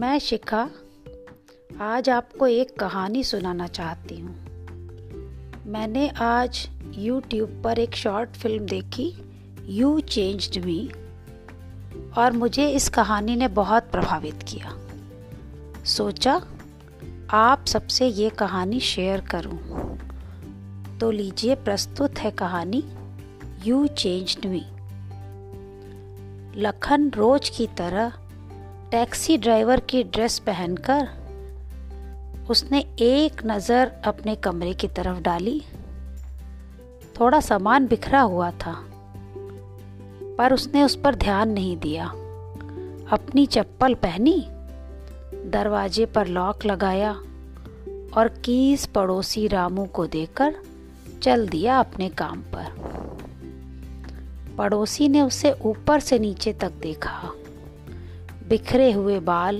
मैं शिखा, आज आपको एक कहानी सुनाना चाहती हूँ। मैंने आज YouTube पर एक शॉर्ट फ़िल्म देखी यू चेंज्ड मी और मुझे इस कहानी ने बहुत प्रभावित किया। सोचा, आप सबसे ये कहानी शेयर करूँ। तो लीजिए प्रस्तुत है कहानी यू चेंज्ड मी लखन रोज की तरह टैक्सी ड्राइवर की ड्रेस पहनकर उसने एक नज़र अपने कमरे की तरफ़ डाली। थोड़ा सामान बिखरा हुआ था, पर उसने उस पर ध्यान नहीं दिया। अपनी चप्पल पहनी, दरवाजे पर लॉक लगाया और कीस पड़ोसी रामू को देकर चल दिया अपने काम पर। पड़ोसी ने उसे ऊपर से नीचे तक देखा। बिखरे हुए बाल,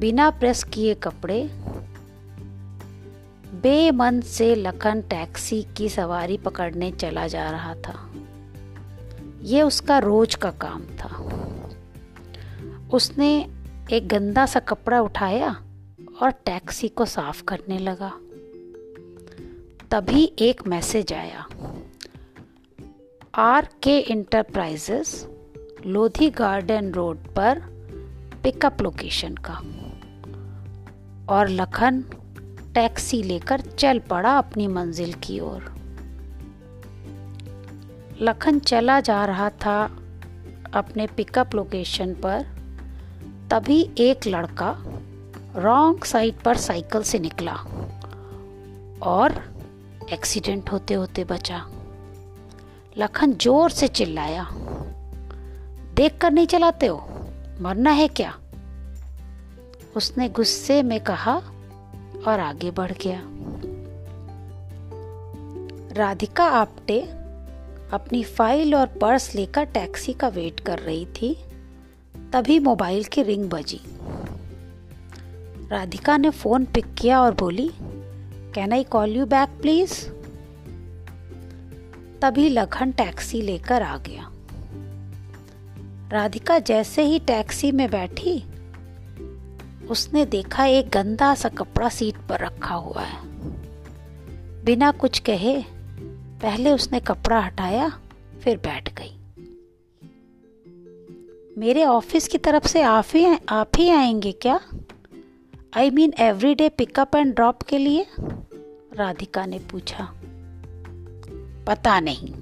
बिना प्रेस किए कपड़े, बेमन से लखन टैक्सी की सवारी पकड़ने चला जा रहा था। ये उसका रोज का काम था। उसने एक गंदा सा कपड़ा उठाया और टैक्सी को साफ़ करने लगा। तभी एक मैसेज आया। R K enterprises Lodhi garden road पर पिकअप लोकेशन का। और लखन टैक्सी लेकर चल पड़ा अपनी मंजिल की ओर। लखन चला जा रहा था अपने पिकअप लोकेशन पर। तभी एक लड़का रॉन्ग साइड पर साइकिल से निकला और एक्सीडेंट होते होते बचा। लखन ज़ोर से चिल्लाया देख कर नहीं चलाते हो? मरना है क्या? उसने गुस्से में कहा और आगे बढ़ गया। राधिका आपटे अपनी फ़ाइल और पर्स लेकर टैक्सी का वेट कर रही थी, तभी मोबाइल की रिंग बजी। राधिका ने फ़ोन पिक किया और बोली can I call you back please तभी लखन टैक्सी लेकर आ गया। राधिका जैसे ही टैक्सी में बैठी, उसने देखा एक गंदा सा कपड़ा सीट पर रखा हुआ है। बिना कुछ कहे, पहले उसने कपड़ा हटाया, फिर बैठ गई। मेरे ऑफ़िस की तरफ़ से आप ही आप ही आएँगे क्या? I mean every day pickup and drop के लिए? राधिका ने पूछा। पता नहीं।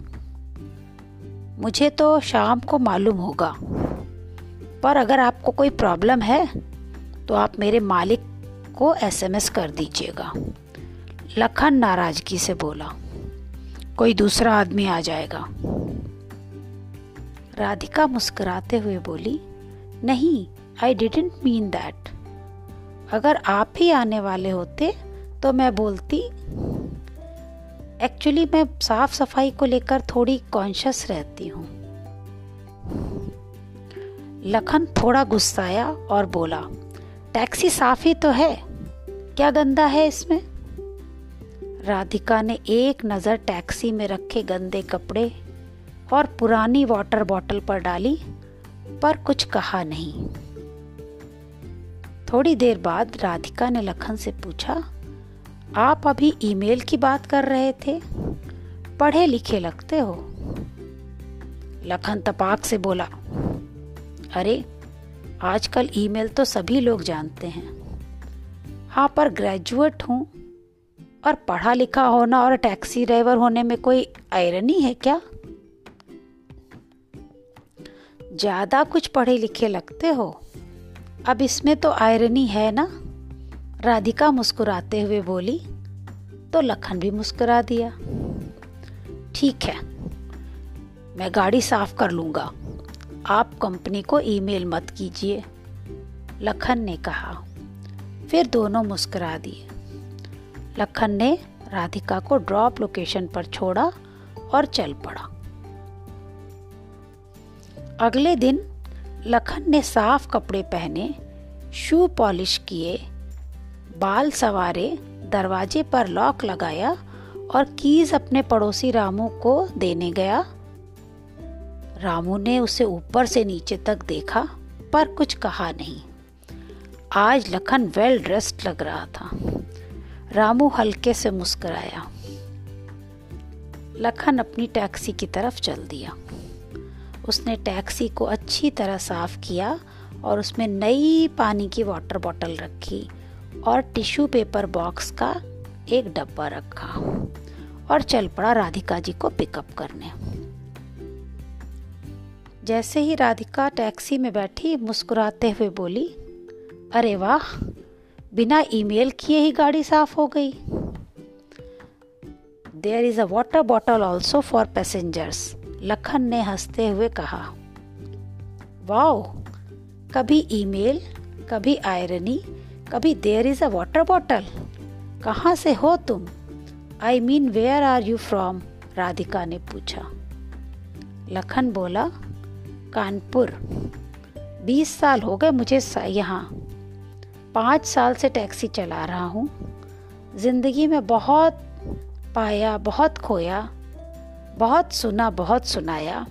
मुझे तो शाम को मालूम होगा। पर अगर आपको कोई प्रॉब्लम है तो आप मेरे मालिक को एसएमएस कर दीजिएगा। लखन नाराज़गी से बोला, कोई दूसरा आदमी आ जाएगा। राधिका मुस्कुराते हुए बोली, नहीं आई डिडेंट मीन दैट अगर आप ही आने वाले होते तो मैं बोलती एक्चुअली मैं साफ़ सफ़ाई को लेकर थोड़ी कॉन्शियस रहती हूँ। लखन थोड़ा गुस्साया और बोला, टैक्सी साफ़ ही तो है। क्या गंदा है इसमें? राधिका ने एक नज़र टैक्सी में रखे गंदे कपड़े और पुरानी वाटर बॉटल पर डाली, पर कुछ कहा नहीं। थोड़ी देर बाद राधिका ने लखन से पूछा आप अभी ईमेल की बात कर रहे थे? पढ़े लिखे लगते हो? लखन तपाक से बोला, अरे, आजकल ईमेल तो सभी लोग जानते हैं। हाँ पर ग्रेजुएट हूँ और पढ़ा लिखा होना और टैक्सी ड्राइवर होने में कोई आयरनी है क्या? ज़्यादा कुछ पढ़े लिखे लगते हो? अब इसमें तो आयरनी है ना? राधिका मुस्कुराते हुए बोली तो लखन भी मुस्कुरा दिया। ठीक है, मैं गाड़ी साफ़ कर लूँगा। आप कंपनी को ईमेल मत कीजिए, लखन ने कहा। फिर दोनों मुस्कुरा दिए। लखन ने राधिका को ड्रॉप लोकेशन पर छोड़ा और चल पड़ा। अगले दिन लखन ने साफ़ कपड़े पहने, शू पॉलिश किए बाल सवारे, दरवाजे पर लॉक लगाया और कीज अपने पड़ोसी रामू को देने गया। रामू ने उसे ऊपर से नीचे तक देखा, पर कुछ कहा नहीं। आज लखन वेल ड्रेस्ड लग रहा था। रामू हल्के से मुस्कराया। लखन अपनी टैक्सी की तरफ़ चल दिया। उसने टैक्सी को अच्छी तरह साफ़ किया और उसमें नई पानी की वाटर बॉटल रखी। और टिश्यू पेपर बॉक्स का एक डब्बा रखा और चल पड़ा राधिका जी को पिकअप करने। जैसे ही राधिका टैक्सी में बैठी, मुस्कुराते हुए बोली, अरे वाह, बिना ईमेल किए ही गाड़ी साफ़ हो गई। There is a water bottle also for passengers Lakhan ने हँसते हुए कहा। वाओ, कभी ईमेल कभी आयरनी कभी there is a water bottle कहाँ से हो तुम? I mean where are you from Radhika ने पूछा। लखन बोला, कानपुर। बीस साल हो गए मुझे यहाँ। पाँच साल से टैक्सी चला रहा हूँ। ज़िंदगी में बहुत पाया, बहुत खोया, बहुत सुना, बहुत सुनाया।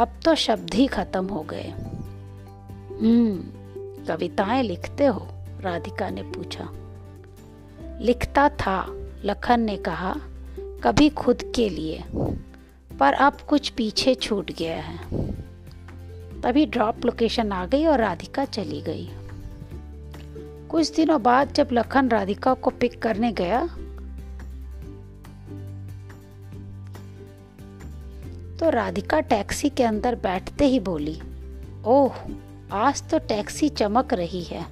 अब तो शब्द ही खत्म हो गए। हम्म कविताएँ लिखते हो। राधिका ने पूछा। लिखता था, लखन ने कहा, कभी खुद के लिए, पर अब कुछ पीछे छूट गया है। तभी ड्रॉप लोकेशन आ गई और राधिका चली गई। कुछ दिनों बाद जब लखन राधिका को पिक करने गया तो राधिका टैक्सी के अंदर बैठते ही बोली, ओह, आज तो टैक्सी चमक रही है।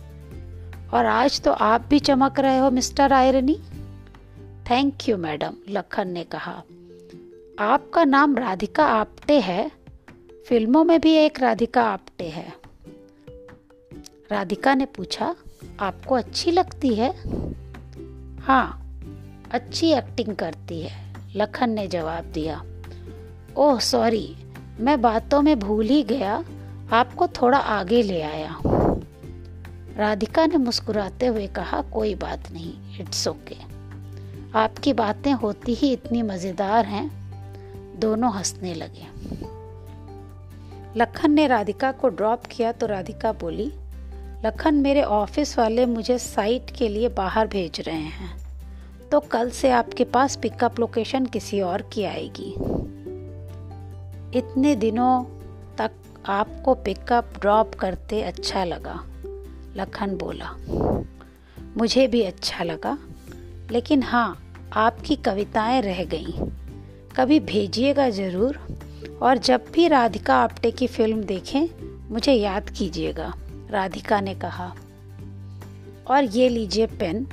और आज तो आप भी चमक रहे हो, mister irony. Thank you madam Lakhan ने कहा। आपका नाम राधिका आप्टे है। फ़िल्मों में भी एक राधिका आप्टे है। राधिका ने पूछा, आपको अच्छी लगती है? हाँ अच्छी एक्टिंग करती है, लखन ने जवाब दिया। ओह सॉरी मैं बातों में भूल ही गया, आपको थोड़ा आगे ले आया। राधिका ने मुस्कुराते हुए कहा, कोई बात नहीं इट्स ओके आपकी बातें होती ही इतनी मज़ेदार हैं. दोनों हंसने लगे। लखन ने राधिका को ड्रॉप किया तो राधिका बोली, लखन, मेरे ऑफ़िस वाले मुझे साइट के लिए बाहर भेज रहे हैं। तो कल से आपके पास पिकअप लोकेशन किसी और की आएगी। इतने दिनों तक आपको पिकअप ड्रॉप करते अच्छा लगा। लखन बोला, मुझे भी अच्छा लगा, लेकिन हाँ आपकी कविताएँ रह गईं। कभी भेजिएगा ज़रूर, और जब भी राधिका आप्टे की फ़िल्म देखें, मुझे याद कीजिएगा, राधिका ने कहा। और ये लीजिए pen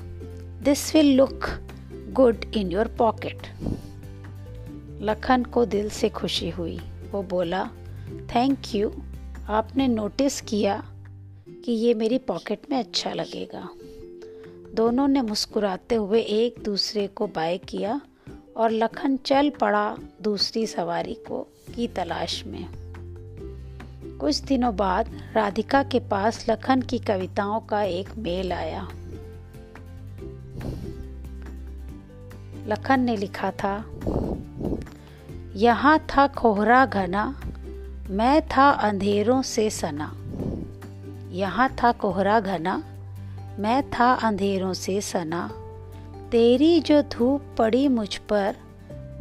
this will look good in your pocket Lakhan को दिल से खुशी हुई। वो बोला थैंक यू आपने नोटिस किया कि ये मेरी पॉकेट में अच्छा लगेगा। दोनों ने मुस्कुराते हुए एक दूसरे को बाय किया और लखन चल पड़ा दूसरी सवारी को की तलाश में। कुछ दिनों बाद राधिका के पास लखन की कविताओं का एक मेल आया। लखन ने लिखा था, यहाँ था कोहरा घना, मैं था अंधेरों से सना। यहाँ था कोहरा घना, मैं था अंधेरों से सना। तेरी जो धूप पड़ी मुझ पर,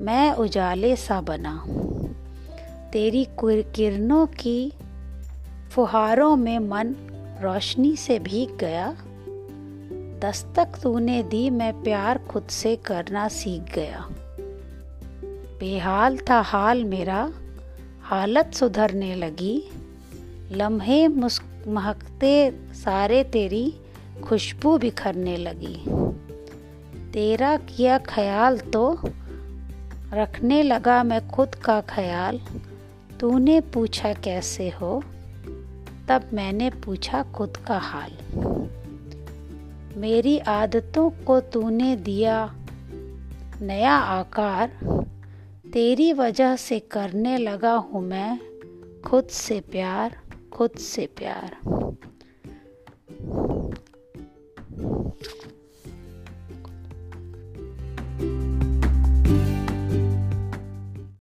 मैं उजाले सा बना तेरी किरणों की फुहारों में मन रोशनी से भीग गया। दस्तक तूने दी, मैं प्यार खुद से करना सीख गया। बेहाल था हाल मेरा, हालत सुधरने लगी। लम्हे महकते सारे तेरी खुशबू बिखरने लगी। तेरा किया ख्याल तो रखने लगा मैं खुद का ख्याल। तूने पूछा कैसे हो? तब मैंने पूछा खुद का हाल। मेरी आदतों को तूने दिया नया आकार। तेरी वजह से करने लगा हूँ मैं खुद से प्यार। खुद से प्यार।